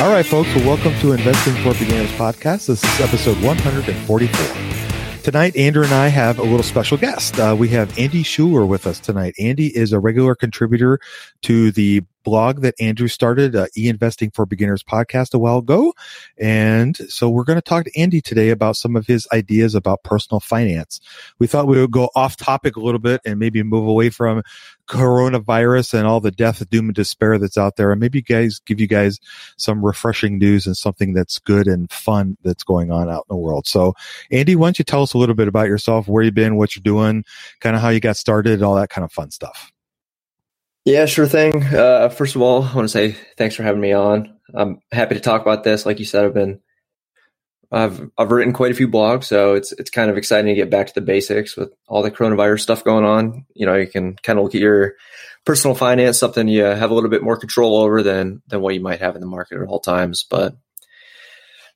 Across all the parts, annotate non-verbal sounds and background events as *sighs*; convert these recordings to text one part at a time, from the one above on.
All right, folks. Well, welcome to Investing for Beginners podcast. This is episode 144. Tonight, Andrew and I have a little special guest. Uh, we have Andy Shuler with us tonight. Andy is a regular contributor to the blog that Andrew started, uh, e-investing for beginners podcast a while ago. And so we're going to talk to Andy today about some of his ideas about personal finance. We thought we would go off topic a little bit and maybe move away from coronavirus and all the death, doom and despair that's out there. And maybe guys give you guys some refreshing news and something that's good and fun that's going on out in the world. So Andy, why don't you tell us a little bit about yourself, where you've been, what you're doing, kind of how you got started, all that kind of fun stuff. Yeah, sure thing. Uh, first of all, I want to say thanks for having me on. I'm happy to talk about this. Like you said, I've been, I've, I've written quite a few blogs, so it's, it's kind of exciting to get back to the basics with all the coronavirus stuff going on. You know, you can kind of look at your personal finance, something you have a little bit more control over than, than what you might have in the market at all times. But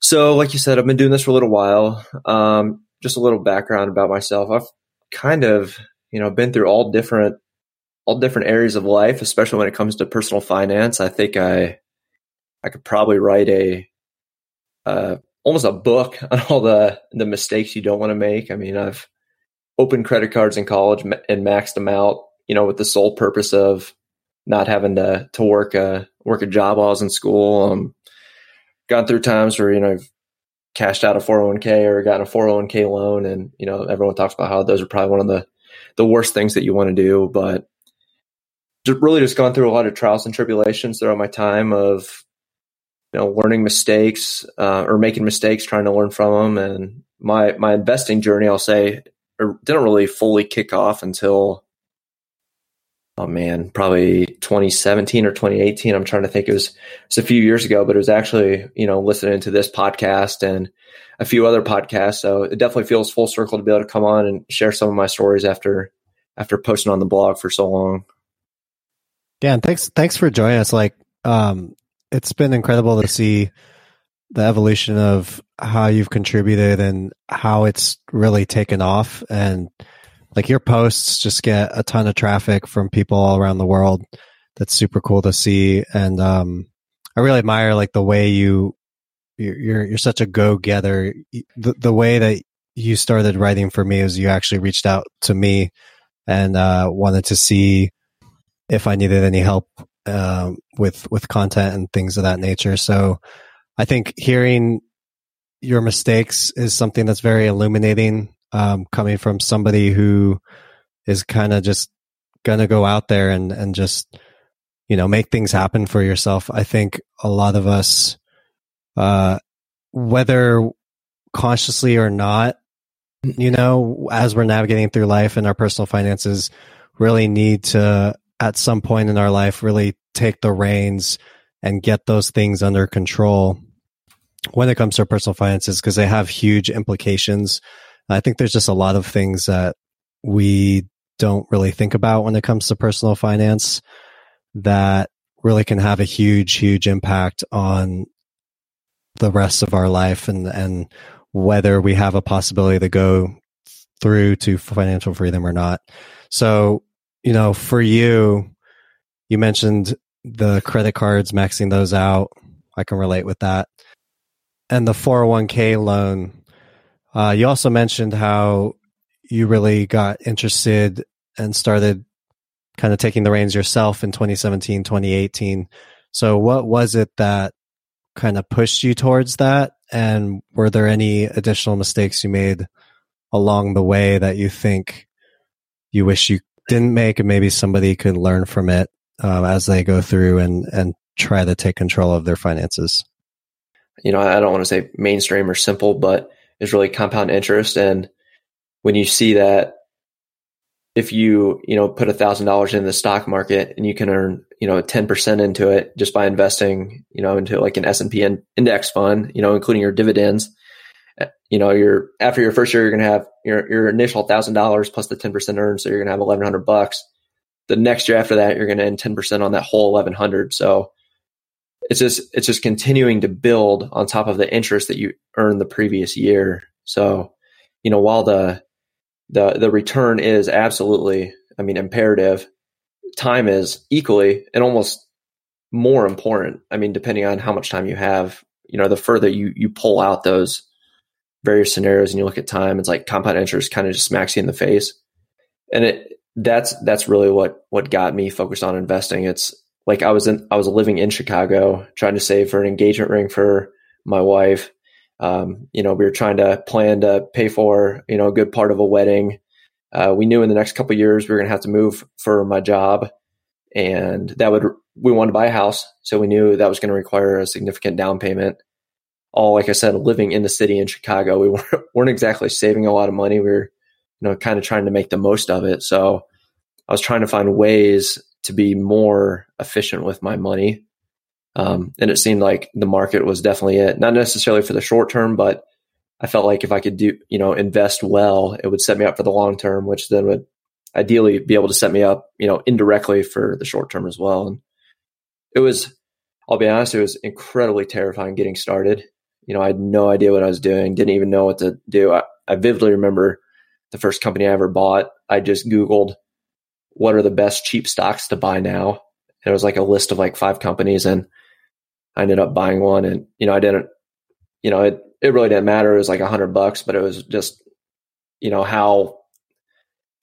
so, like you said, I've been doing this for a little while. Um, just a little background about myself. I've kind of, you know, been through all different all different areas of life, especially when it comes to personal finance. I think I I could probably write a uh, almost a book *laughs* on all the the mistakes you don't want to make. I mean, I've opened credit cards in college and maxed them out, you know, with the sole purpose of not having to to work a work a job while I was in school. Um, gone through times where you know I've cashed out a 401k or gotten a 401k loan, and you know everyone talks about how those are probably one of the the worst things that you want to do, but really just gone through a lot of trials and tribulations throughout my time of you know learning mistakes uh, or making mistakes trying to learn from them and my my investing journey i'll say er, didn't really fully kick off until oh man probably 2017 or 2018 i'm trying to think it was it's a few years ago but it was actually you know listening to this podcast and a few other podcasts. So it definitely feels full circle to be able to come on and share some of my stories after after posting on the blog for so long Dan, thanks thanks for joining us. Like, um, it's been incredible to see the evolution of how you've contributed and how it's really taken off. And like your posts just get a ton of traffic from people all around the world. That's super cool to see. And um, I really admire like the way you you're you're such a go getter. The the way that you started writing for me is you actually reached out to me and uh, wanted to see if I needed any help um, with with content and things of that nature. So I think hearing your mistakes is something that's very illuminating um, coming from somebody who is kind of just gonna go out there and and just you know make things happen for yourself. I think a lot of us, uh, whether consciously or not, you know, as we're navigating through life and our personal finances, really need to at some point in our life really take the reins and get those things under control when it comes to personal finances because they have huge implications. I think there's just a lot of things that we don't really think about when it comes to personal finance that really can have a huge, huge impact on the rest of our life and and whether we have a possibility to go through to financial freedom or not. So, you know, for you, you mentioned the credit cards, maxing those out. I can relate with that. And the 401k loan. Uh, you also mentioned how you really got interested and started kind of taking the reins yourself in 2017, 2018. So, what was it that kind of pushed you towards that? And were there any additional mistakes you made along the way that you think you wish you didn't make and maybe somebody could learn from it um, as they go through and, and try to take control of their finances? You know, I don't want to say mainstream or simple, but it's really compound interest. And when you see that if you you know put a thousand dollars in the stock market and you can earn you know ten percent into it just by investing you know into like an S and P index fund, you know, including your dividends. You know, you're after your first year, you're going to have your your initial thousand dollars plus the ten percent earned, so you're going to have eleven hundred bucks. The next year after that, you're going to ten percent on that whole eleven hundred. So it's just it's just continuing to build on top of the interest that you earned the previous year. So, you know, while the the the return is absolutely, I mean, imperative. Time is equally and almost more important. I mean, depending on how much time you have, you know, the further you you pull out those various scenarios and you look at time, it's like compound interest kind of just smacks you in the face. And it that's that's really what what got me focused on investing. It's like I was in I was living in Chicago trying to save for an engagement ring for my wife um, you know, we were trying to plan to pay for, you know, a good part of a wedding. Uh, we knew in the next couple years we were going to have to move for my job and that would, we wanted to buy a house. So we knew that was going to require a significant down payment. All, like I said, living in the city in Chicago, we *laughs* weren't, weren't exactly saving a lot of money. We were, you know, kind of trying to make the most of it. So I was trying to find ways to be more efficient with my money. Um, and it seemed like the market was definitely it, not necessarily for the short term, but I felt like if I could do, you know, invest well, it would set me up for the long term, which then would ideally be able to set me up, you know, indirectly for the short term as well. And it was, I'll be honest, it was incredibly terrifying getting started. You know, I had no idea what I was doing, didn't even know what to do. I, I vividly remember the first company I ever bought. I just Googled what are the best cheap stocks to buy now. And it was like a list of like five companies and I ended up buying one and, you know, I didn't, you know, it, it really didn't matter. It was like a hundred bucks, but it was just, you know, how,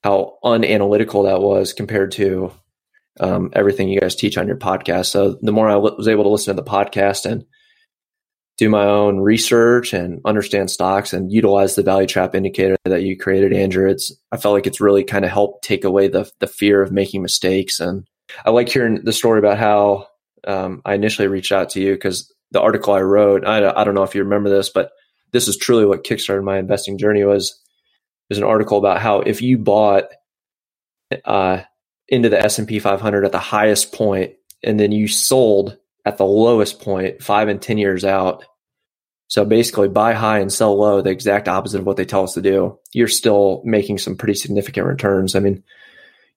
how unanalytical that was compared to um, everything you guys teach on your podcast. So the more I was able to listen to the podcast and do my own research and understand stocks and utilize the value trap indicator that you created, Andrew, it's, I felt like it's really kind of helped take away the, the fear of making mistakes. And I like hearing the story about how um, I initially reached out to you because the article I wrote, I, I don't know if you remember this, but this is truly what kickstarted my investing journey was, was an article about how if you bought uh, into the S&P 500 at the highest point and then you sold at the lowest point five and 10 years out, so basically buy high and sell low, the exact opposite of what they tell us to do, you're still making some pretty significant returns. I mean,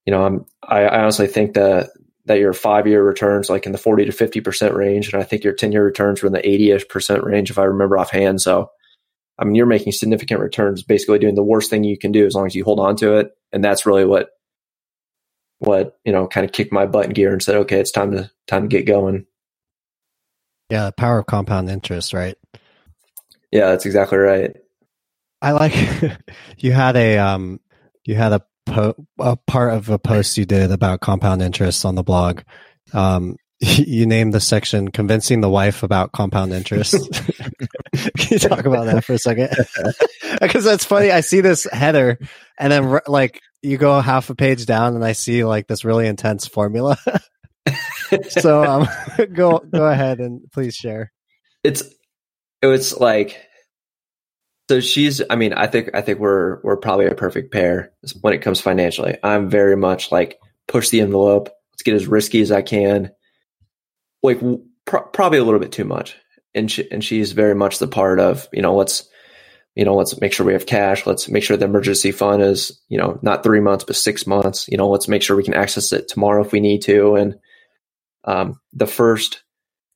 you know, I'm, I, I honestly think that that your five year returns like in the 40 to 50% range. And I think your 10 year returns were in the 80 ish percent range, if I remember offhand. So, I mean, you're making significant returns, basically doing the worst thing you can do as long as you hold on to it. And that's really what, what, you know, kind of kicked my butt in gear and said, okay, it's time to, time to get going. Yeah. The power of compound interest, right? Yeah, that's exactly right. I like *laughs* you had a, um, you had a po- a part of a post you did about compound interest on the blog. Um, *laughs* you named the section "Convincing the Wife About Compound Interest." *laughs* Can you talk about that for a second? Because that's funny. I see this header, and then like you go half a page down, and I see like this really intense formula. so um, go go ahead and please share. It's it's like so she's i mean i think i think we're we're probably a perfect pair when it comes financially. I'm very much like push the envelope let's get as risky as i can. Like probably a little bit too much. And she, and she's very much the part of you know let's you know let's make sure we have cash. Let's make sure the emergency fund is you know not three months but six months. You know let's make sure we can access it tomorrow if we need to. And um, the first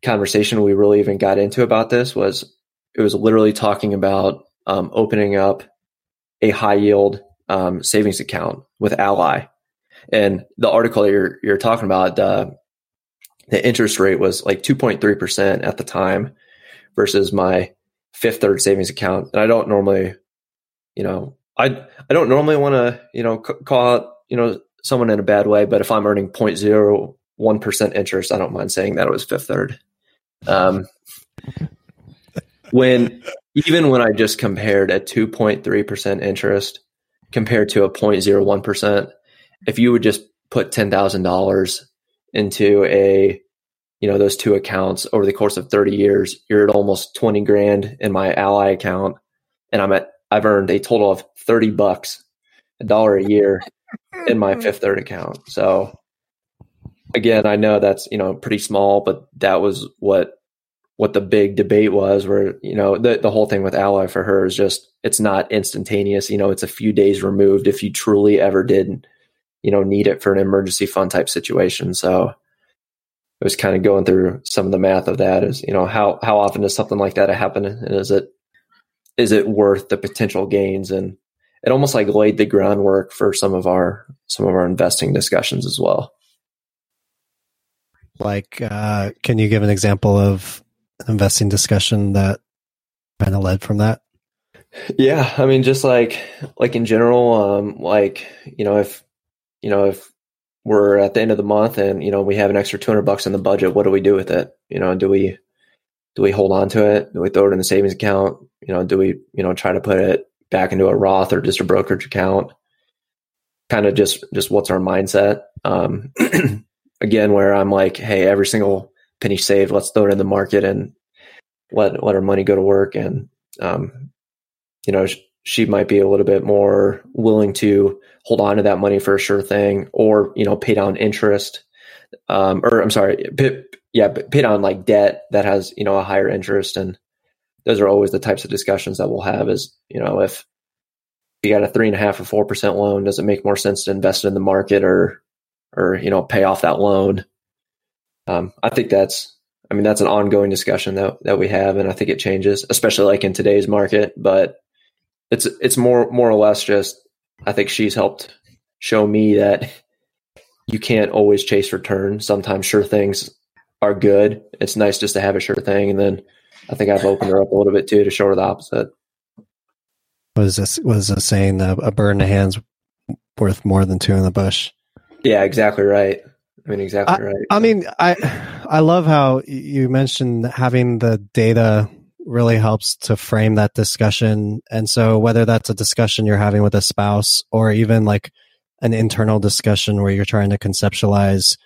conversation we really even got into about this was it was literally talking about um, opening up a high yield um, savings account with Ally. And the article that you're, you're talking about, the, the interest rate was like 2.3% at the time versus my fifth third savings account. And I don't normally, you know, I, I don't normally want to, you know, c- call out, you know, someone in a bad way, but if I'm earning 0.01% interest, I don't mind saying that it was fifth third. Um, when even when I just compared a 2.3% interest compared to a 0.01%, if you would just put $10,000 into a, you know, those two accounts over the course of 30 years, you're at almost 20 grand in my ally account. And I'm at, I've earned a total of 30 bucks, a dollar a year *laughs* in my fifth third account. So again, I know that's, you know, pretty small, but that was what what the big debate was where you know the, the whole thing with ally for her is just it's not instantaneous. You know it's a few days removed if you truly ever did you know need it for an emergency fund type situation. So I was kind of going through some of the math of that is you know how how often does something like that happen? And is it is it worth the potential gains? And it almost like laid the groundwork for some of our some of our investing discussions as well. Like uh, can you give an example of investing discussion that kind of led from that? Yeah, I mean, just like like in general, um, like you know, if you know if we're at the end of the month and you know we have an extra two hundred bucks in the budget, what do we do with it? You know, do we do we hold on to it? Do we throw it in the savings account? You know, do we you know try to put it back into a Roth or just a brokerage account? Kind of just just what's our mindset? Um, *clears throat* again, where I'm like, hey, every single penny saved, let's throw it in the market and let let our money go to work. And um, you know, she might be a little bit more willing to hold on to that money for a sure thing, or you know, pay down interest. Um, or I'm sorry, pay, yeah, pay down like debt that has you know a higher interest, and those are always the types of discussions that we'll have. Is you know if you got a three and a half or four percent loan, does it make more sense to invest in the market or or you know pay off that loan? Um, I think that's, I mean, that's an ongoing discussion that that we have, and I think it changes, especially like in today's market. But it's it's more more or less just, I think she's helped show me that you can't always chase return. Sometimes sure things are good. It's nice just to have a sure thing, and then I think I've opened her up a little bit too to show her the opposite. Was this was a saying that a bird in the hands worth more than two in the bush? Yeah, exactly right. I mean, exactly I, right. I mean, I I love how you mentioned having the data really helps to frame that discussion. And so whether that's a discussion you're having with a spouse or even like an internal discussion where you're trying to conceptualize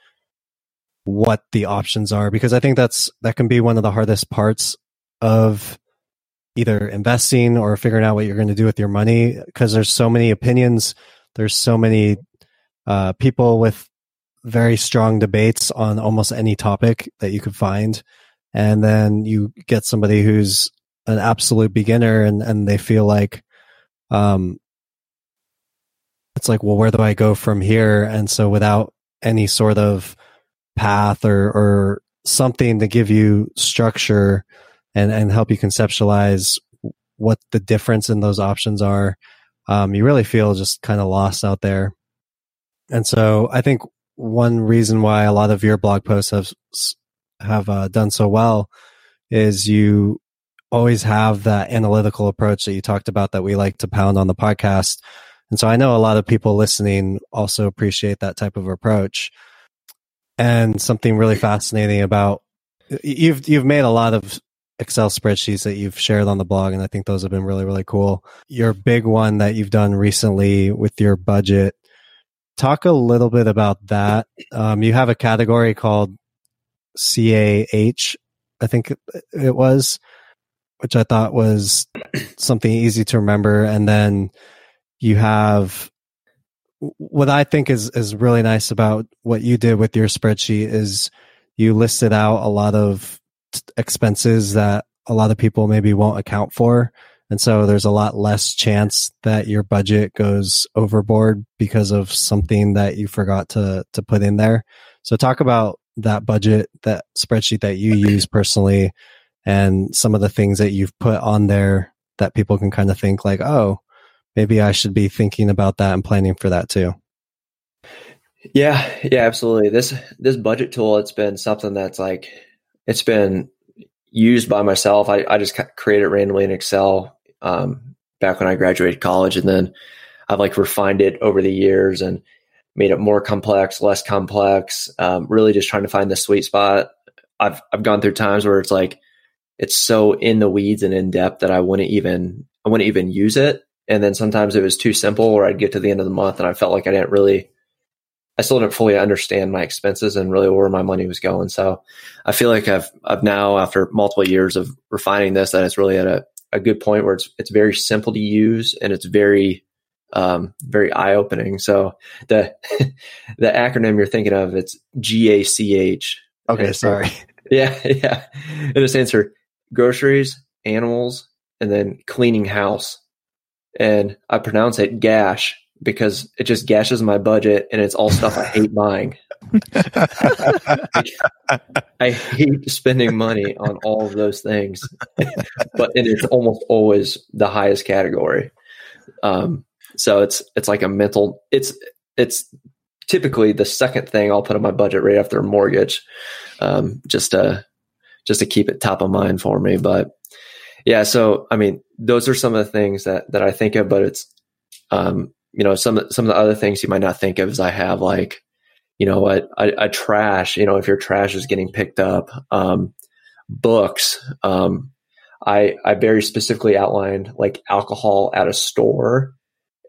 what the options are because I think that's that can be one of the hardest parts of either investing or figuring out what you're going to do with your money because there's so many opinions there's so many uh, people with very strong debates on almost any topic that you could find. And then you get somebody who's an absolute beginner and, and they feel like, um, it's like, well, where do I go from here? And so without any sort of path or, or something to give you structure and, and help you conceptualize what the difference in those options are, um, you really feel just kind of lost out there. And so I think one reason why a lot of your blog posts have have uh, done so well is you always have that analytical approach that you talked about that we like to pound on the podcast. And so I know a lot of people listening also appreciate that type of approach. And something really fascinating about you've you've made a lot of Excel spreadsheets that you've shared on the blog and I think those have been really really cool. Your big one that you've done recently with your budget talk a little bit about that. Um, you have a category called CAH, I think it was, which I thought was something easy to remember. And then you have what I think is, is really nice about what you did with your spreadsheet is you listed out a lot of expenses that a lot of people maybe won't account for. And so there's a lot less chance that your budget goes overboard because of something that you forgot to, to put in there. So talk about that budget, that spreadsheet that you use personally, and some of the things that you've put on there that people can kind of think like, oh, maybe I should be thinking about that and planning for that too. Yeah, yeah, absolutely. This this budget tool, it's been something that's like it's been used by myself. I, I just created it randomly in Excel um, back when I graduated college, and then I've like refined it over the years and made it more complex, less complex. Um, really, just trying to find the sweet spot. I've I've gone through times where it's like it's so in the weeds and in depth that I wouldn't even I wouldn't even use it. And then sometimes it was too simple, or I'd get to the end of the month and I felt like I didn't really I still didn't fully understand my expenses and really where my money was going. So I feel like I've I've now after multiple years of refining this that it's really at a, a good point where it's it's very simple to use and it's very um, very eye opening. So the *laughs* the acronym you're thinking of it's GACH. Okay, sorry. *laughs* Yeah, yeah. And it stands for groceries, animals, and then cleaning house. And I pronounce it gash because it just gashes my budget and it's all stuff I hate buying. *laughs* I hate spending money on all of those things, but it's almost always the highest category. Um, so it's it's like a mental. It's it's typically the second thing I'll put on my budget right after a mortgage, um, just to just to keep it top of mind for me. But yeah, so I mean, those are some of the things that that I think of. But it's um, you know some some of the other things you might not think of is I have like you know a, a, a trash you know if your trash is getting picked up um, books um, I I very specifically outlined like alcohol at a store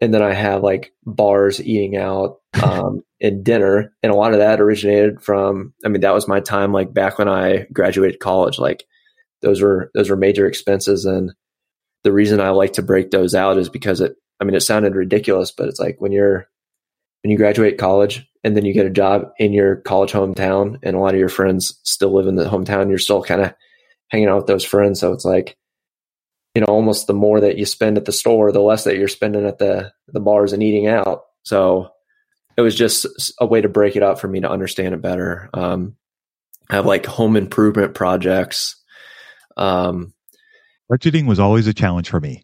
and then I have like bars eating out *laughs* um, and dinner and a lot of that originated from I mean that was my time like back when I graduated college like those were those were major expenses and the reason I like to break those out is because it I mean, it sounded ridiculous, but it's like when you're when you graduate college and then you get a job in your college hometown, and a lot of your friends still live in the hometown, you're still kind of hanging out with those friends. So it's like, you know, almost the more that you spend at the store, the less that you're spending at the the bars and eating out. So it was just a way to break it up for me to understand it better. Um, I have like home improvement projects. Um, Budgeting was always a challenge for me.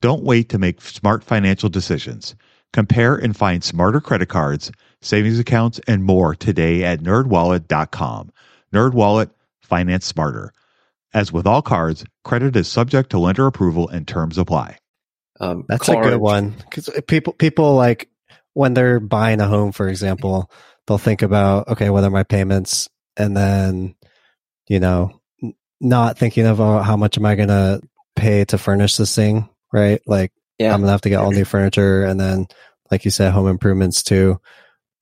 Don't wait to make smart financial decisions. Compare and find smarter credit cards, savings accounts, and more today at nerdwallet.com. Nerdwallet, finance smarter. As with all cards, credit is subject to lender approval and terms apply. Um, That's a good one because people people like when they're buying a home, for example, they'll think about okay, what are my payments, and then you know, not thinking of oh, how much am I going to pay to furnish this thing, right? Like, yeah. I'm gonna have to get all new furniture, and then, like you said, home improvements too.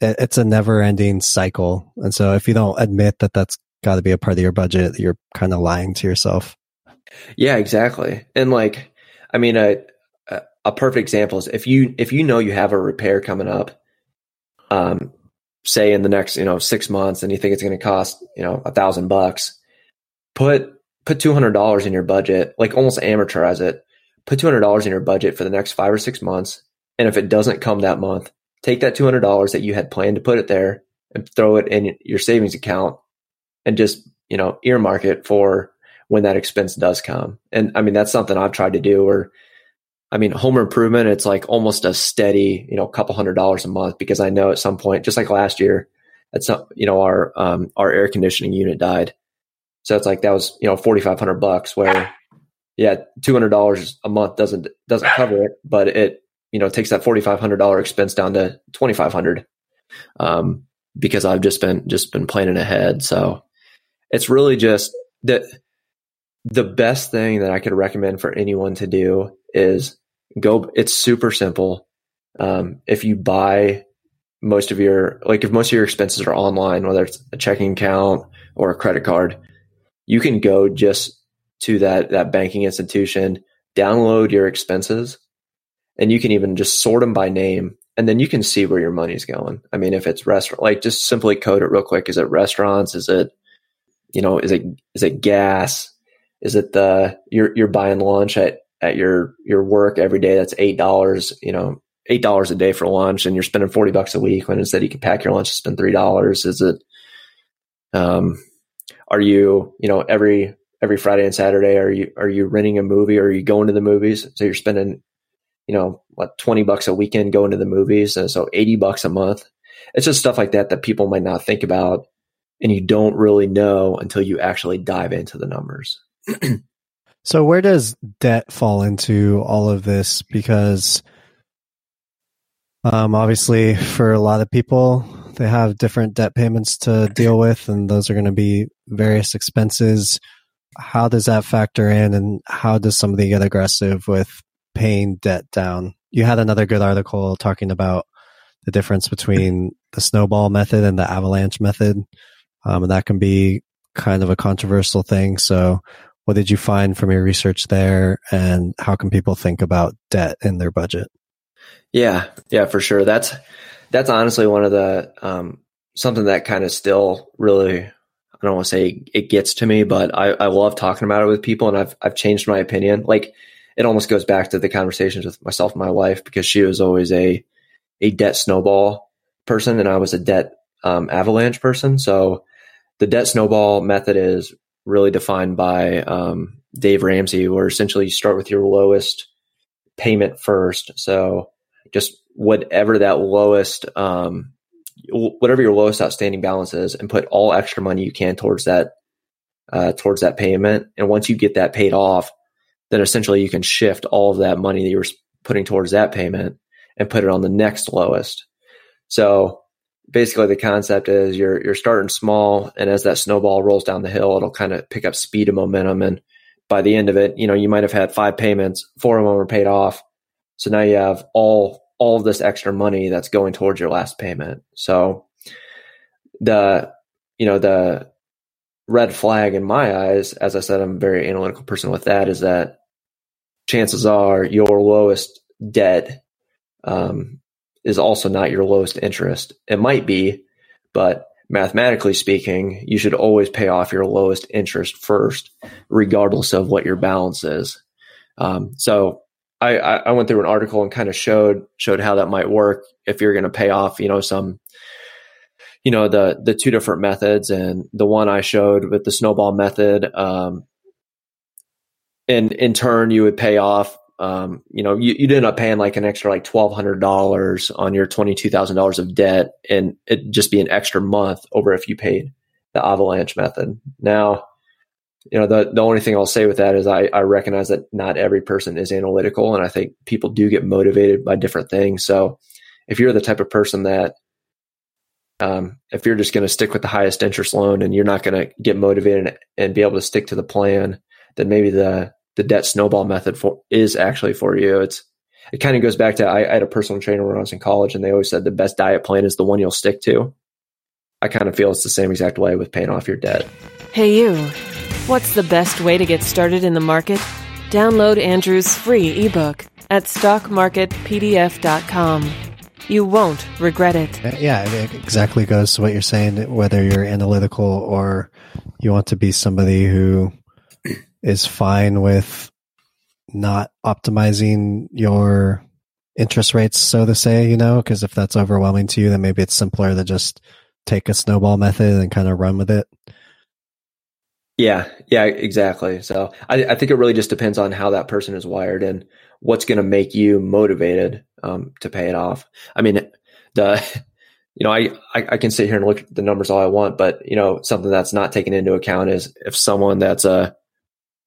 It, it's a never-ending cycle, and so if you don't admit that that's got to be a part of your budget, you're kind of lying to yourself. Yeah, exactly. And like, I mean, a a perfect example is if you if you know you have a repair coming up, um, say in the next you know six months, and you think it's going to cost you know a thousand bucks, put put two hundred dollars in your budget, like almost amortize it. Put two hundred dollars in your budget for the next five or six months, and if it doesn't come that month, take that two hundred dollars that you had planned to put it there and throw it in your savings account, and just you know earmark it for when that expense does come. And I mean that's something I've tried to do. Or I mean, home improvement, it's like almost a steady, you know, couple hundred dollars a month because I know at some point, just like last year, that's you know, our um, our air conditioning unit died, so it's like that was you know forty five hundred bucks. Where yeah, two hundred dollars a month doesn't doesn't *sighs* cover it, but it you know takes that forty five hundred dollar expense down to twenty five hundred, um, because I've just been just been planning ahead. So it's really just that the best thing that I could recommend for anyone to do is go. It's super simple. Um, if you buy most of your like if most of your expenses are online, whether it's a checking account or a credit card, you can go just to that that banking institution, download your expenses, and you can even just sort them by name, and then you can see where your money's going. I mean, if it's restaurant, like just simply code it real quick. Is it restaurants? Is it you know? Is it is it gas? Is it the you're you're buying lunch at at your your work every day? That's eight dollars. You know, eight dollars a day for lunch, and you're spending forty bucks a week when instead you can pack your lunch and spend three dollars. Is it? Um, are you you know every every Friday and Saturday are you are you renting a movie or are you going to the movies? So you're spending you know what twenty bucks a weekend going to the movies, and so eighty bucks a month. It's just stuff like that that people might not think about, and you don't really know until you actually dive into the numbers. *clears throat* so where does debt fall into all of this? Because um, obviously, for a lot of people, they have different debt payments to deal with, and those are going to be various expenses. How does that factor in, and how does somebody get aggressive with paying debt down? You had another good article talking about the difference between the snowball method and the avalanche method, um, and that can be kind of a controversial thing. So, what did you find from your research there, and how can people think about debt in their budget? Yeah, yeah, for sure. That's that's honestly one of the um, something that kind of still really I don't want to say it gets to me, but I, I love talking about it with people, and I've I've changed my opinion. Like it almost goes back to the conversations with myself and my wife because she was always a a debt snowball person, and I was a debt um, avalanche person. So the debt snowball method is really defined by um, Dave Ramsey, where essentially you start with your lowest payment first. So just whatever that lowest, um, whatever your lowest outstanding balance is, and put all extra money you can towards that, uh, towards that payment. And once you get that paid off, then essentially you can shift all of that money that you were putting towards that payment and put it on the next lowest. So basically the concept is you're you're starting small and as that snowball rolls down the hill it'll kind of pick up speed and momentum and by the end of it you know you might have had five payments four of them were paid off so now you have all all this extra money that's going towards your last payment. So the you know the red flag in my eyes, as I said, I'm a very analytical person with that, is that chances are your lowest debt um, is also not your lowest interest. It might be, but mathematically speaking, you should always pay off your lowest interest first, regardless of what your balance is. Um, so I, I went through an article and kind of showed showed how that might work if you're going to pay off, you know, some, you know, the the two different methods, and the one I showed with the snowball method, um, and in turn you would pay off um, you know, you, you'd end up paying like an extra like twelve hundred dollars on your twenty two thousand dollars of debt, and it'd just be an extra month over if you paid the avalanche method. Now, you know, the the only thing I'll say with that is I, I recognize that not every person is analytical, and I think people do get motivated by different things. So, if you're the type of person that um, if you're just going to stick with the highest interest loan and you're not going to get motivated and be able to stick to the plan, then maybe the the debt snowball method for is actually for you. It's it kind of goes back to I, I had a personal trainer when I was in college, and they always said the best diet plan is the one you'll stick to. I kind of feel it's the same exact way with paying off your debt. Hey, you. What's the best way to get started in the market? Download Andrew's free ebook at stockmarketpdf.com. You won't regret it. Uh, yeah, it exactly goes to what you're saying, whether you're analytical or you want to be somebody who is fine with not optimizing your interest rates, so to say, you know, because if that's overwhelming to you, then maybe it's simpler to just take a snowball method and kind of run with it. Yeah, yeah, exactly. So I, I think it really just depends on how that person is wired and what's going to make you motivated um, to pay it off. I mean, the *laughs* you know, I, I, I can sit here and look at the numbers all I want, but you know, something that's not taken into account is if someone that's a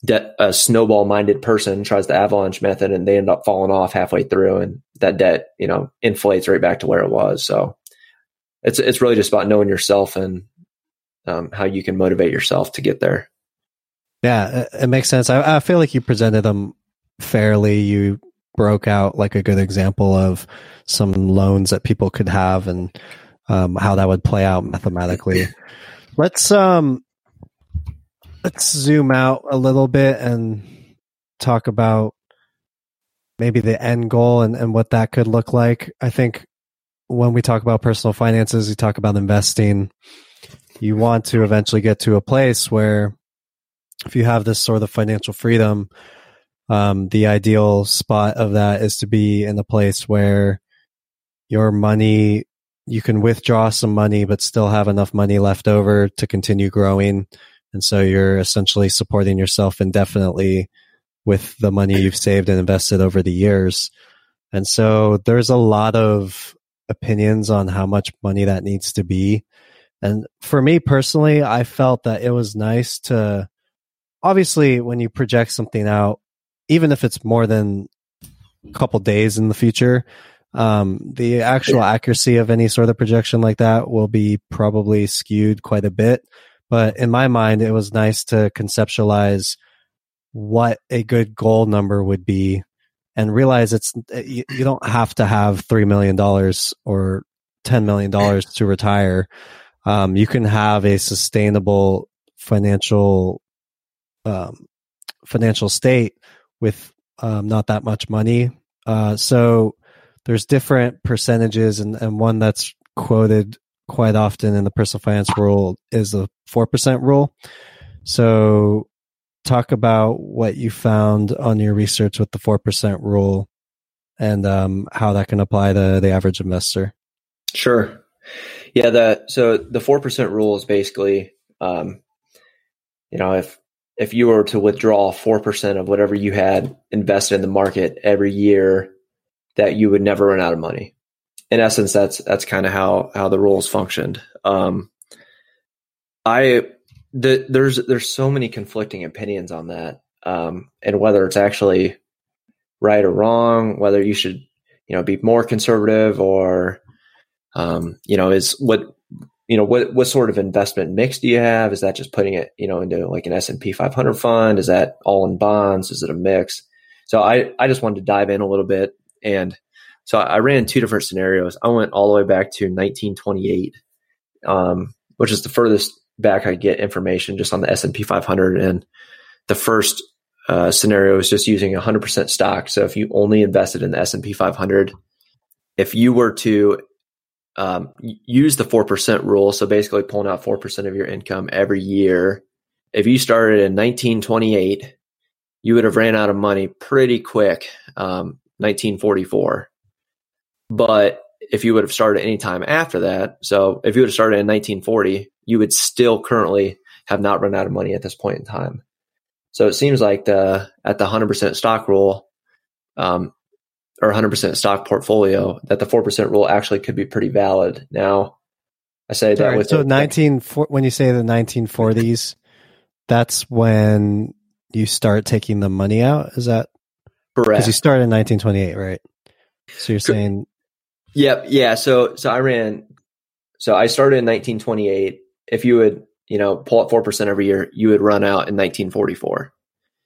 debt, a snowball minded person tries the avalanche method and they end up falling off halfway through and that debt, you know, inflates right back to where it was. So it's, it's really just about knowing yourself and um, how you can motivate yourself to get there. Yeah, it, makes sense. I, I feel like you presented them fairly. You broke out like a good example of some loans that people could have and um, how that would play out mathematically. *laughs* let's um let's zoom out a little bit and talk about maybe the end goal and, and what that could look like. I think when we talk about personal finances, we talk about investing. You want to eventually get to a place where if you have this sort of financial freedom, um, the ideal spot of that is to be in a place where your money, you can withdraw some money, but still have enough money left over to continue growing. And so you're essentially supporting yourself indefinitely with the money you've saved and invested over the years. And so there's a lot of opinions on how much money that needs to be. And for me personally, I felt that it was nice to obviously when you project something out, even if it's more than a couple days in the future, um, the actual accuracy of any sort of projection like that will be probably skewed quite a bit. But in my mind, it was nice to conceptualize what a good goal number would be and realize it's you, you don't have to have $3 million or $10 million to retire. Um, you can have a sustainable financial um, financial state with um, not that much money. Uh, so there's different percentages, and, and one that's quoted quite often in the personal finance world is the 4% rule. So talk about what you found on your research with the 4% rule and um, how that can apply to the average investor. Sure. Yeah. The, so the 4% rule is basically, um, you know, if if you were to withdraw 4% of whatever you had invested in the market every year, that you would never run out of money. In essence, that's, that's kind of how, how the rules functioned. Um, I, the, there's, there's so many conflicting opinions on that. Um, and whether it's actually right or wrong, whether you should, you know, be more conservative or, um, you know, is what, you know what what sort of investment mix do you have? Is that just putting it you know into like an s&p 500 fund? Is that all in bonds? Is it a mix? So i i just wanted to dive in a little bit and so i ran two different scenarios. I went all the way back to 1928 um, which is the furthest back i get information just on the s&p 500 and the first uh, scenario is just using 100% stock. So if you only invested in the s&p 500 if you were to um, use the 4% rule. So basically pulling out 4% of your income every year. If you started in 1928, you would have ran out of money pretty quick, um, 1944. But if you would have started any time after that, so if you would have started in 1940, you would still currently have not run out of money at this point in time. So it seems like the at the 100% stock rule, um, or 100% stock portfolio, that the 4% rule actually could be pretty valid. Now, I say that with so 19 when you say the 1940s, *laughs* that's when you start taking the money out. Is that correct? Because you started in 1928, right? So you're saying, yep, yeah. So so I ran, so I started in 1928. If you would, you know, pull up four percent every year, you would run out in 1944.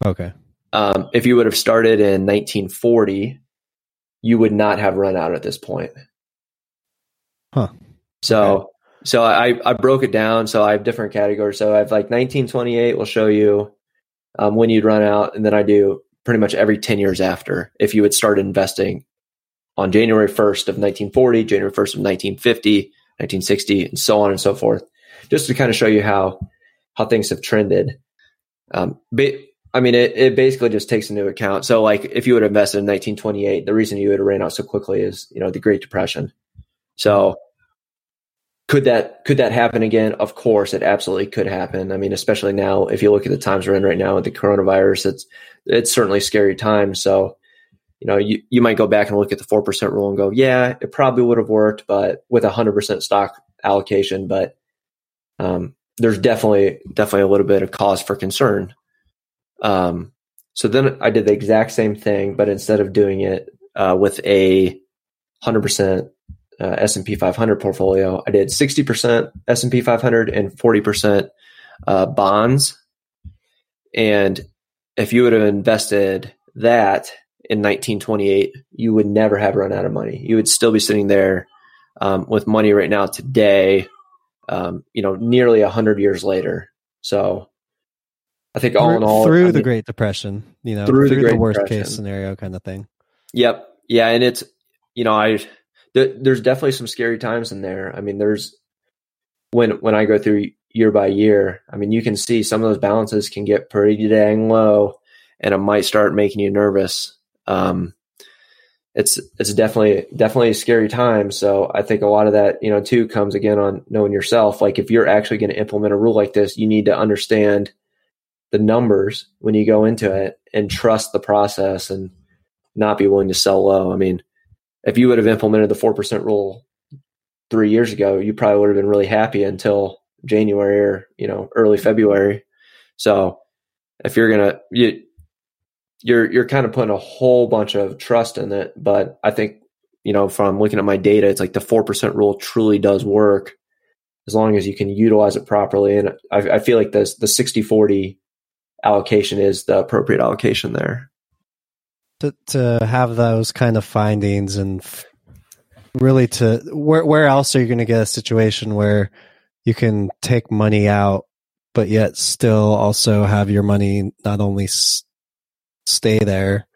Okay. Um, if you would have started in 1940, you would not have run out at this point. Huh. So okay. so I I broke it down. So I have different categories. So I have like 1928 will show you um, when you'd run out, and then I do pretty much every 10 years after if you had started investing on January 1st of 1940, January 1st of 1950, 1960, and so on and so forth, just to kind of show you how how things have trended. Um, but, I mean, it, it basically just takes into account. So, like, if you would have invested in 1928, the reason you would have ran out so quickly is, you know, the Great Depression. So, could that could that happen again? Of course, it absolutely could happen. I mean, especially now, if you look at the times we're in right now with the coronavirus, it's it's certainly scary times. So, you know, you, you might go back and look at the four percent rule and go, yeah, it probably would have worked, but with a hundred percent stock allocation. But um, there's definitely definitely a little bit of cause for concern. Um, so then I did the exact same thing, but instead of doing it uh, with a hundred percent uh, S&P 500 portfolio, I did 60% S&P 500 and 40% uh, bonds. And if you would have invested that in 1928, you would never have run out of money. You would still be sitting there um, with money right now today, um, you know, nearly 100 years later. So I think all through, in all, through I mean, the Great Depression, you know, through, through the, the worst Depression. case scenario kind of thing. Yep. Yeah. And it's, you know, I, there's definitely some scary times in there. I mean, there's when when I go through year by year, I mean, you can see some of those balances can get pretty dang low, and it might start making you nervous. Um, it's it's definitely definitely a scary time. So I think a lot of that, you know, too, comes again on knowing yourself. Like if you're actually going to implement a rule like this, you need to understand the numbers when you go into it and trust the process and not be willing to sell low. I mean, if you would have implemented the 4% rule three years ago, you probably would have been really happy until January or, you know, early February. So if you're going to, you, you're, you're kind of putting a whole bunch of trust in it. But I think, you know, from looking at my data, it's like the 4% rule truly does work as long as you can utilize it properly. And I, I feel like this, the 60, 40 allocation is the appropriate allocation there. To to have those kind of findings and f- really to where where else are you going to get a situation where you can take money out but yet still also have your money not only s- stay there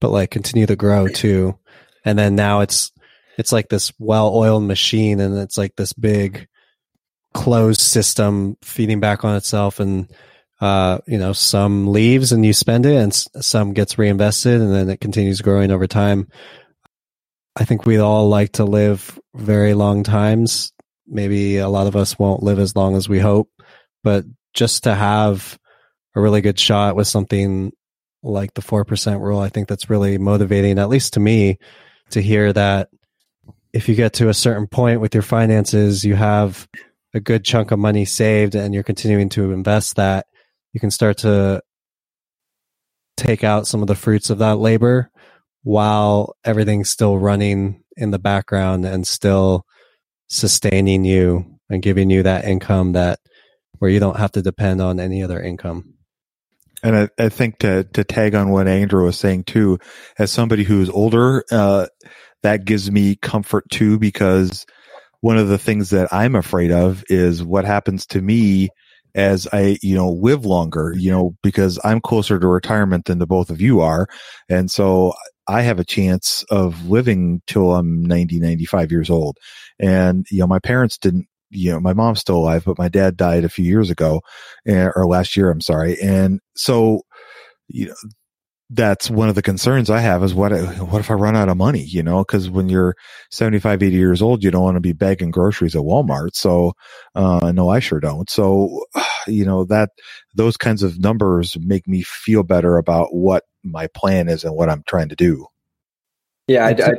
but like continue to grow too? And then now it's it's like this well-oiled machine and it's like this big closed system feeding back on itself and uh, you know, some leaves and you spend it, and some gets reinvested, and then it continues growing over time. I think we all like to live very long times. Maybe a lot of us won't live as long as we hope, but just to have a really good shot with something like the 4% rule, I think that's really motivating, at least to me, to hear that if you get to a certain point with your finances, you have a good chunk of money saved and you're continuing to invest that you can start to take out some of the fruits of that labor while everything's still running in the background and still sustaining you and giving you that income that where you don't have to depend on any other income. And I, I think to to tag on what Andrew was saying too, as somebody who's older, uh, that gives me comfort too because one of the things that I'm afraid of is what happens to me as I, you know, live longer, you know, because I'm closer to retirement than the both of you are. And so I have a chance of living till I'm 90, 95 years old. And, you know, my parents didn't, you know, my mom's still alive, but my dad died a few years ago eh, or last year. I'm sorry. And so, you know, that's one of the concerns I have is what, what if I run out of money, you know, cause when you're 75, 80 years old, you don't want to be begging groceries at Walmart. So, uh, no, I sure don't. So *sighs* you know, that those kinds of numbers make me feel better about what my plan is and what I'm trying to do. Yeah. I, I,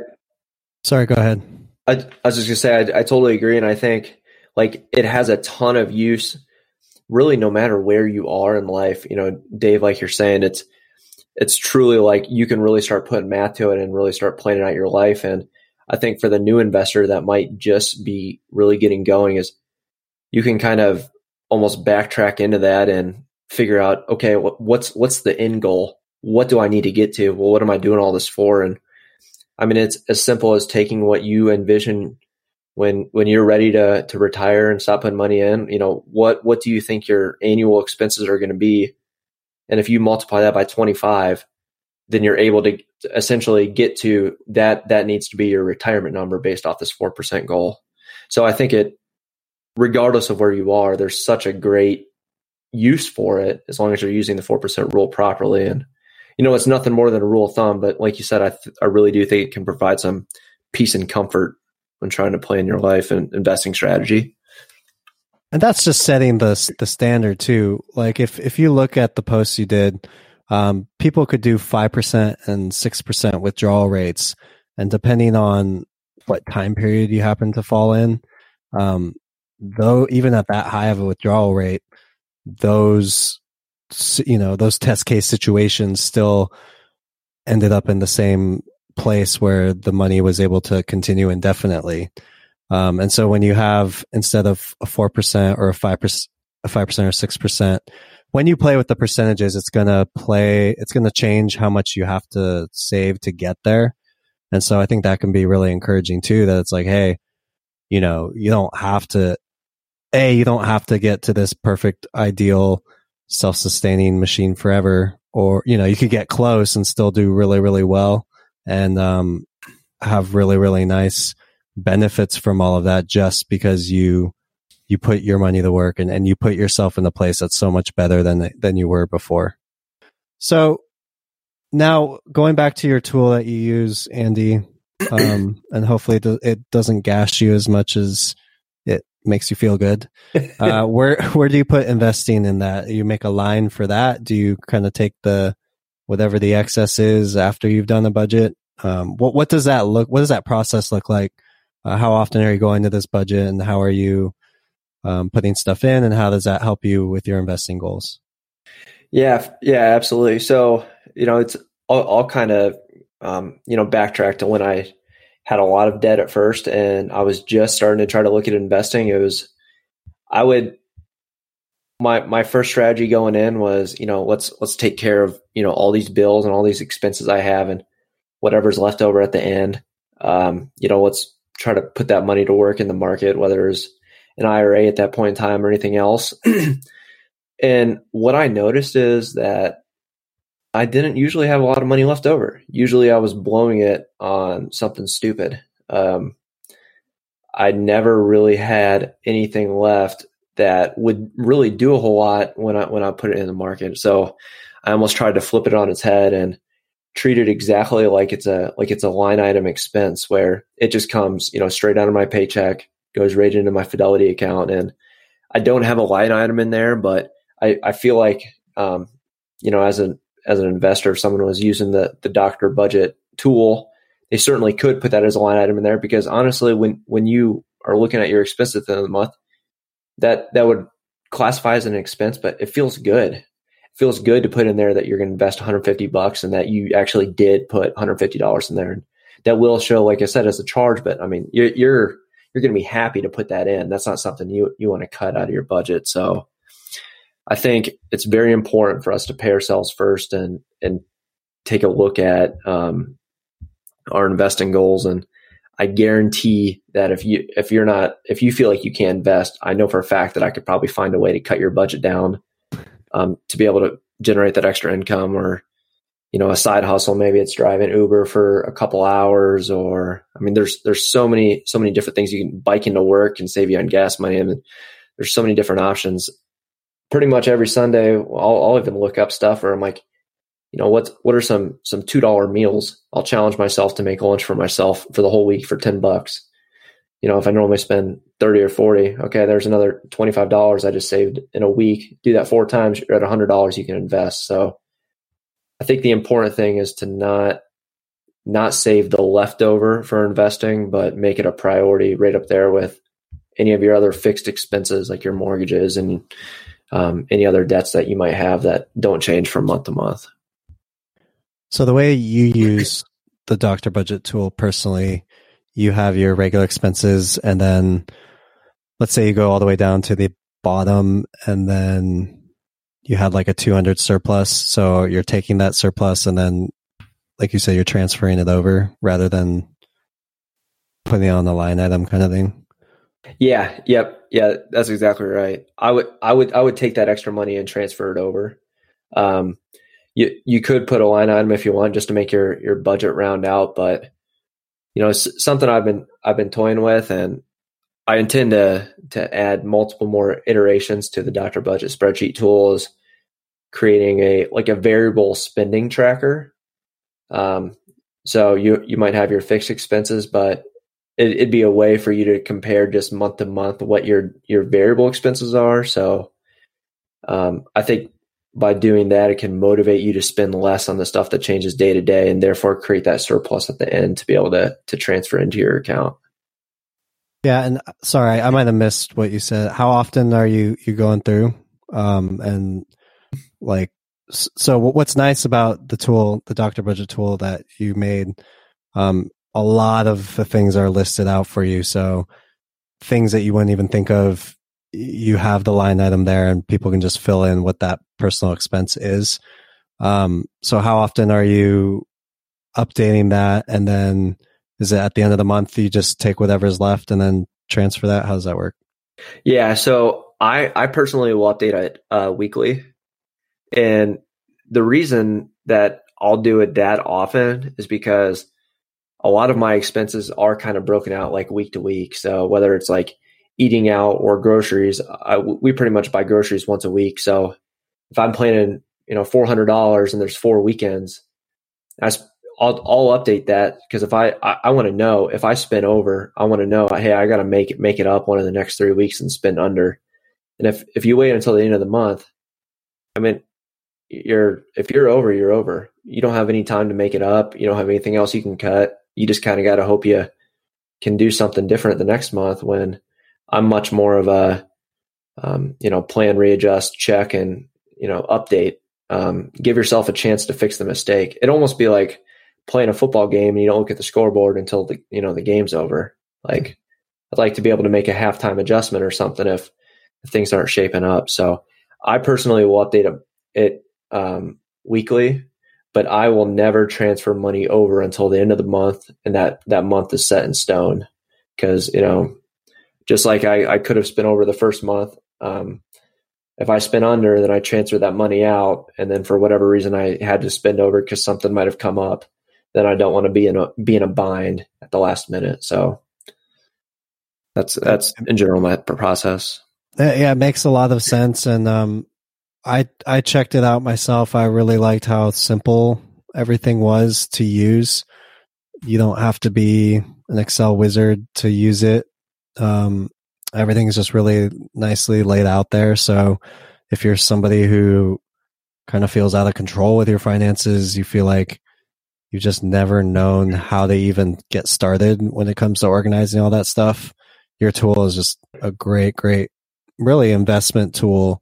Sorry, go ahead. I, I was just gonna say, I, I totally agree. And I think like it has a ton of use really no matter where you are in life. You know, Dave, like you're saying, it's, it's truly like you can really start putting math to it and really start planning out your life. And I think for the new investor that might just be really getting going is you can kind of almost backtrack into that and figure out, okay, what's, what's the end goal? What do I need to get to? Well, what am I doing all this for? And I mean, it's as simple as taking what you envision when, when you're ready to, to retire and stop putting money in, you know, what, what do you think your annual expenses are going to be? And if you multiply that by 25, then you're able to essentially get to that that needs to be your retirement number based off this 4% goal. So I think it regardless of where you are, there's such a great use for it as long as you're using the 4% rule properly and you know it's nothing more than a rule of thumb but like you said I th- I really do think it can provide some peace and comfort when trying to plan your life and investing strategy. And that's just setting the the standard too. Like if if you look at the posts you did, um, people could do five percent and six percent withdrawal rates, and depending on what time period you happen to fall in, um, though even at that high of a withdrawal rate, those you know those test case situations still ended up in the same place where the money was able to continue indefinitely. Um, and so when you have instead of a four percent or a five percent, a five percent or six percent, when you play with the percentages, it's gonna play. It's gonna change how much you have to save to get there. And so I think that can be really encouraging too. That it's like, hey, you know, you don't have to. A, you don't have to get to this perfect, ideal, self-sustaining machine forever, or you know, you could get close and still do really, really well, and um, have really, really nice benefits from all of that just because you you put your money to work and, and you put yourself in a place that's so much better than than you were before. So now going back to your tool that you use, Andy, um, *clears throat* and hopefully it doesn't gash you as much as it makes you feel good. *laughs* Uh, where where do you put investing in that? You make a line for that? Do you kind of take the whatever the excess is after you've done the budget? Um, what what does that look? What does that process look like? Uh, how often are you going to this budget, and how are you um, putting stuff in, and how does that help you with your investing goals? Yeah, yeah, absolutely. So you know, it's all, all kind of um, you know backtrack to when I had a lot of debt at first, and I was just starting to try to look at investing. It was I would my my first strategy going in was you know let's let's take care of you know all these bills and all these expenses I have and whatever's left over at the end. Um, you know, let's try to put that money to work in the market, whether it's an IRA at that point in time or anything else. *clears throat* and what I noticed is that I didn't usually have a lot of money left over. Usually I was blowing it on something stupid. Um, I never really had anything left that would really do a whole lot when I when I put it in the market. So I almost tried to flip it on its head and treat it exactly like it's a like it's a line item expense where it just comes you know straight out of my paycheck goes right into my fidelity account. And i don't have a line item in there but i i feel like um you know as an as an investor if someone was using the the doctor budget tool they certainly could put that as a line item in there because honestly when when you are looking at your expenses at the end of the month that that would classify as an expense but it feels good feels good to put in there that you're going to invest 150 bucks and that you actually did put 150 dollars in there. And that will show, like I said, as a charge. But I mean, you're you're you're going to be happy to put that in. That's not something you you want to cut out of your budget. So I think it's very important for us to pay ourselves first and and take a look at um, our investing goals. And I guarantee that if you if you're not if you feel like you can't invest, I know for a fact that I could probably find a way to cut your budget down um, to be able to generate that extra income or you know a side hustle. Maybe it's driving uber for a couple hours or i mean there's there's so many so many different things you can bike into work and save you on gas money. I and there's so many different options. Pretty much every sunday i'll, I'll even look up stuff or i'm like you know what what are some some two dollar meals i'll challenge myself to make lunch for myself for the whole week for 10 bucks? You know if i normally spend 30 or 40. Okay, there's another $25 I just saved in a week. Do that four times, you're at $100 you can invest. So I think the important thing is to not not save the leftover for investing, but make it a priority right up there with any of your other fixed expenses like your mortgages and um, any other debts that you might have that don't change from month to month. So the way you use the doctor budget tool personally, you have your regular expenses and then let's say you go all the way down to the bottom and then you had like a 200 surplus. So you're taking that surplus and then, like you said, you're transferring it over rather than putting it on the line item kind of thing. Yeah. Yep. Yeah. That's exactly right. I would, I would, I would take that extra money and transfer it over. Um, you, you could put a line item if you want just to make your, your budget round out, but you know, something I've been, I've been toying with and I intend to to add multiple more iterations to the Doctor Budget spreadsheet tools, creating a like a variable spending tracker. Um, so you you might have your fixed expenses, but it, would be a way for you to compare just month to month what your your variable expenses are. So um, I think by doing that, it can motivate you to spend less on the stuff that changes day to day, and therefore create that surplus at the end to be able to to transfer into your account. Yeah, and uh, sorry, I might have missed what you said. How often are you you going through? Um, and like, so what's nice about the tool, the Doctor Budget tool that you made? Um, a lot of the things are listed out for you. So things that you wouldn't even think of, you have the line item there, and people can just fill in what that personal expense is. Um, so how often are you updating that, and then is it at the end of the month you just take whatever's left and then transfer that? How does that work? Yeah, so I I personally will update it uh, weekly, and the reason that I'll do it that often is because a lot of my expenses are kind of broken out like week to week. So whether it's like eating out or groceries, I, we pretty much buy groceries once a week. So if I'm planning, you know, four hundred dollars and there's four weekends, that's I'll I'll update that because if I I, I want to know if I spin over, I want to know hey I got to make it make it up one of the next three weeks and spin under. And if if you wait until the end of the month, I mean, you're if you're over, you're over. You don't have any time to make it up. You don't have anything else you can cut. You just kind of got to hope you can do something different the next month. When I'm much more of a um, you know plan, readjust, check, and you know update. Um, give yourself a chance to fix the mistake. It almost be like playing a football game and you don't look at the scoreboard until the you know the game's over. Like I'd like to be able to make a halftime adjustment or something if, if things aren't shaping up. So I personally will update it um, weekly, but I will never transfer money over until the end of the month, and that that month is set in stone. Because you know, just like I, I could have spent over the first month. Um, if I spent under, then I transfer that money out, and then for whatever reason I had to spend over because something might have come up then I don't want to be in a be in a bind at the last minute. So that's that's in general my process. Yeah, it makes a lot of sense, and um, I I checked it out myself. I really liked how simple everything was to use. You don't have to be an Excel wizard to use it. Um, everything is just really nicely laid out there. So if you're somebody who kind of feels out of control with your finances, you feel like you've just never known how to even get started when it comes to organizing all that stuff. Your tool is just a great, great, really investment tool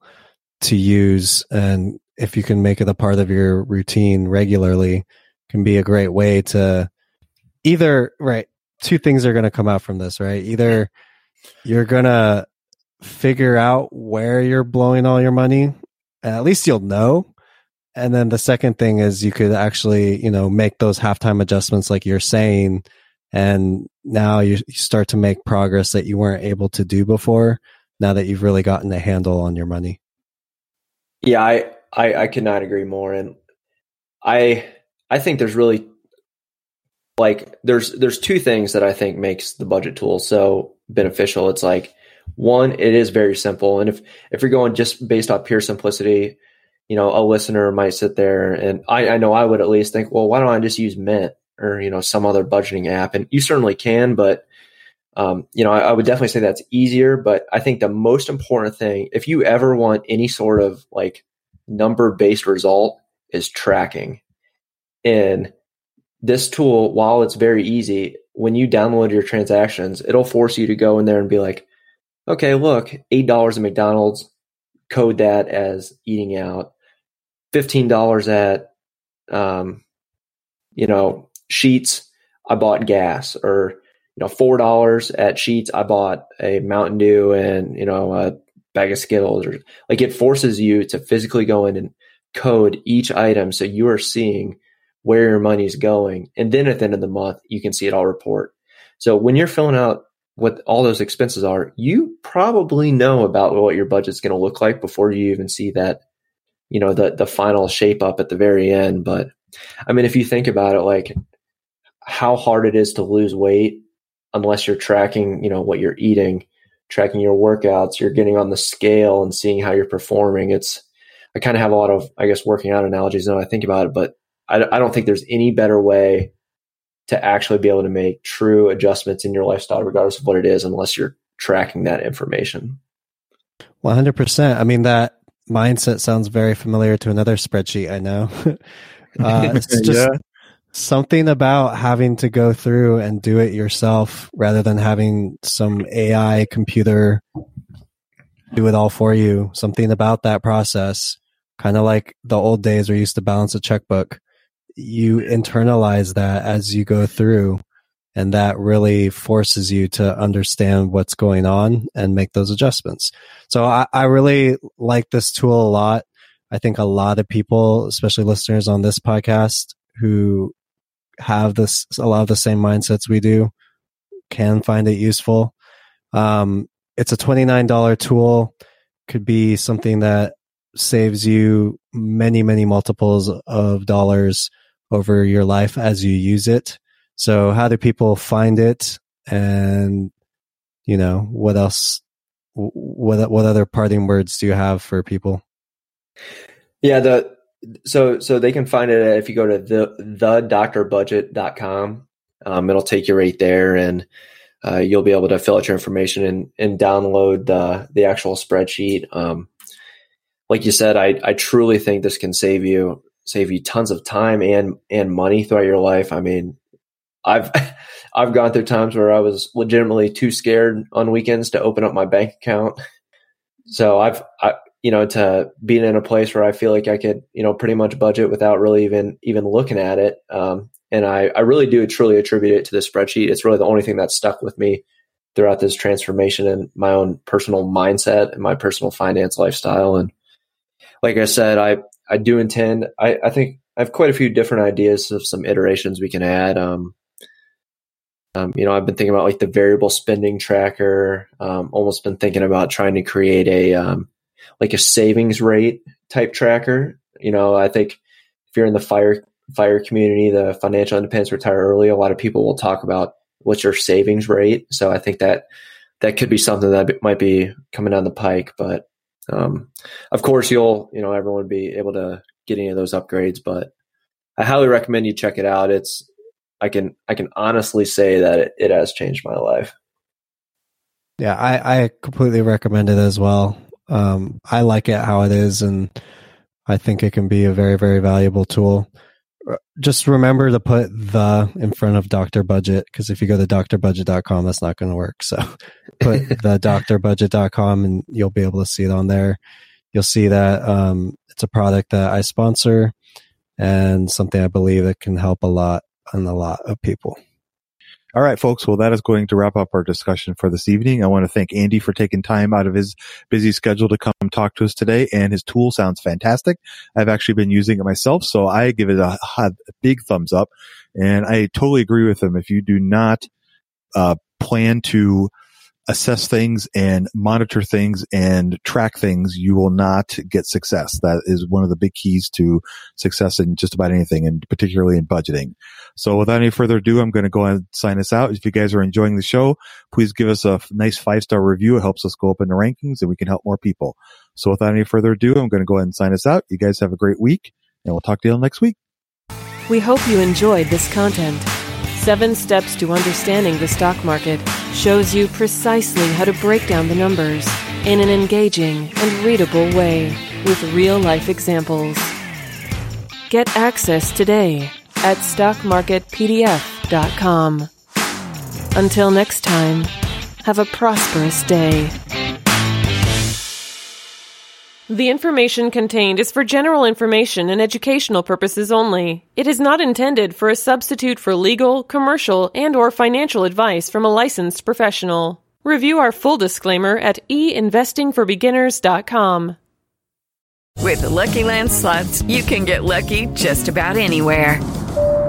to use. And if you can make it a part of your routine regularly, can be a great way to either, right, two things are going to come out from this, right? Either you're going to figure out where you're blowing all your money, at least you'll know and then the second thing is you could actually, you know, make those halftime adjustments like you're saying. And now you start to make progress that you weren't able to do before now that you've really gotten a handle on your money. Yeah, I, I, I could not agree more. And I, I think there's really like, there's, there's two things that I think makes the budget tool so beneficial. It's like, one, it is very simple. And if, if you're going just based off pure simplicity, you know, a listener might sit there and I, I know I would at least think, well, why don't I just use Mint or, you know, some other budgeting app? And you certainly can, but um, you know, I, I would definitely say that's easier. But I think the most important thing, if you ever want any sort of like number based result, is tracking. And this tool, while it's very easy, when you download your transactions, it'll force you to go in there and be like, okay, look, $8 at McDonald's, code that as eating out, $15 at, um, you know, Sheetz, I bought gas, or, you know, $4 at Sheetz. I bought a Mountain Dew and, you know, a bag of Skittles, or like it forces you to physically go in and code each item so you are seeing where your money is going. And then at the end of the month, you can see it all report. So when you're filling out what all those expenses are, you probably know about what your budget's going to look like before you even see that, you know, the the final shape up at the very end. But I mean, if you think about it, like how hard it is to lose weight unless you're tracking, you know, what you're eating, tracking your workouts, you're getting on the scale and seeing how you're performing. It's I kind of have a lot of, I guess, working out analogies now I think about it, but I, I don't think there's any better way to actually be able to make true adjustments in your lifestyle, regardless of what it is, unless you're tracking that information. 100%. I mean, that mindset sounds very familiar to another spreadsheet I know. *laughs* uh, *laughs* it's just yeah. something about having to go through and do it yourself rather than having some AI computer do it all for you. Something about that process, kind of like the old days where you used to balance a checkbook you internalize that as you go through and that really forces you to understand what's going on and make those adjustments. So I, I, really like this tool a lot. I think a lot of people, especially listeners on this podcast who have this, a lot of the same mindsets we do can find it useful. Um, it's a $29 tool, could be something that saves you many, many multiples of dollars over your life as you use it. So how do people find it? And, you know, what else, what, what other parting words do you have for people? Yeah. The, so, so they can find it if you go to the, the doctorbudget.com. Um, it'll take you right there and, uh, you'll be able to fill out your information and, and download the, the actual spreadsheet. Um, like you said, I, I truly think this can save you save you tons of time and and money throughout your life. I mean, I've *laughs* I've gone through times where I was legitimately too scared on weekends to open up my bank account. So I've I, you know to being in a place where I feel like I could you know pretty much budget without really even even looking at it. Um, and I I really do truly attribute it to the spreadsheet. It's really the only thing that stuck with me throughout this transformation and my own personal mindset and my personal finance lifestyle. And like I said, I I do intend. I, I think I have quite a few different ideas of some iterations we can add. Um, um, you know, I've been thinking about like the variable spending tracker. Um, almost been thinking about trying to create a um, like a savings rate type tracker. You know, I think if you're in the fire fire community, the financial independence retire early, a lot of people will talk about what's your savings rate. So I think that that could be something that might be coming down the pike. But um, of course, you'll you know everyone be able to get any of those upgrades, but I highly recommend you check it out. It's I can I can honestly say that it, it has changed my life. Yeah, I, I completely recommend it as well. Um, I like it how it is, and I think it can be a very very valuable tool just remember to put the in front of doctor budget because if you go to doctorbudget.com that's not going to work. So *laughs* put the *laughs* doctorbudget.com and you'll be able to see it on there. You'll see that um, it's a product that i sponsor and something i believe that can help a lot and a lot of people all right, folks. Well, that is going to wrap up our discussion for this evening. I want to thank Andy for taking time out of his busy schedule to come talk to us today. And his tool sounds fantastic. I've actually been using it myself, so I give it a, a big thumbs up. And I totally agree with him. If you do not uh, plan to assess things and monitor things and track things, you will not get success. That is one of the big keys to success in just about anything and particularly in budgeting. So without any further ado, I'm going to go and sign us out. If you guys are enjoying the show, please give us a nice five star review. It helps us go up in the rankings and we can help more people. So without any further ado, I'm going to go ahead and sign us out. You guys have a great week and we'll talk to you next week. We hope you enjoyed this content. Seven steps to understanding the stock market shows you precisely how to break down the numbers in an engaging and readable way with real life examples. Get access today at stockmarketpdf.com. Until next time, have a prosperous day. The information contained is for general information and educational purposes only. It is not intended for a substitute for legal, commercial, and or financial advice from a licensed professional. Review our full disclaimer at einvestingforbeginners.com. With the Lucky Land slots, you can get lucky just about anywhere.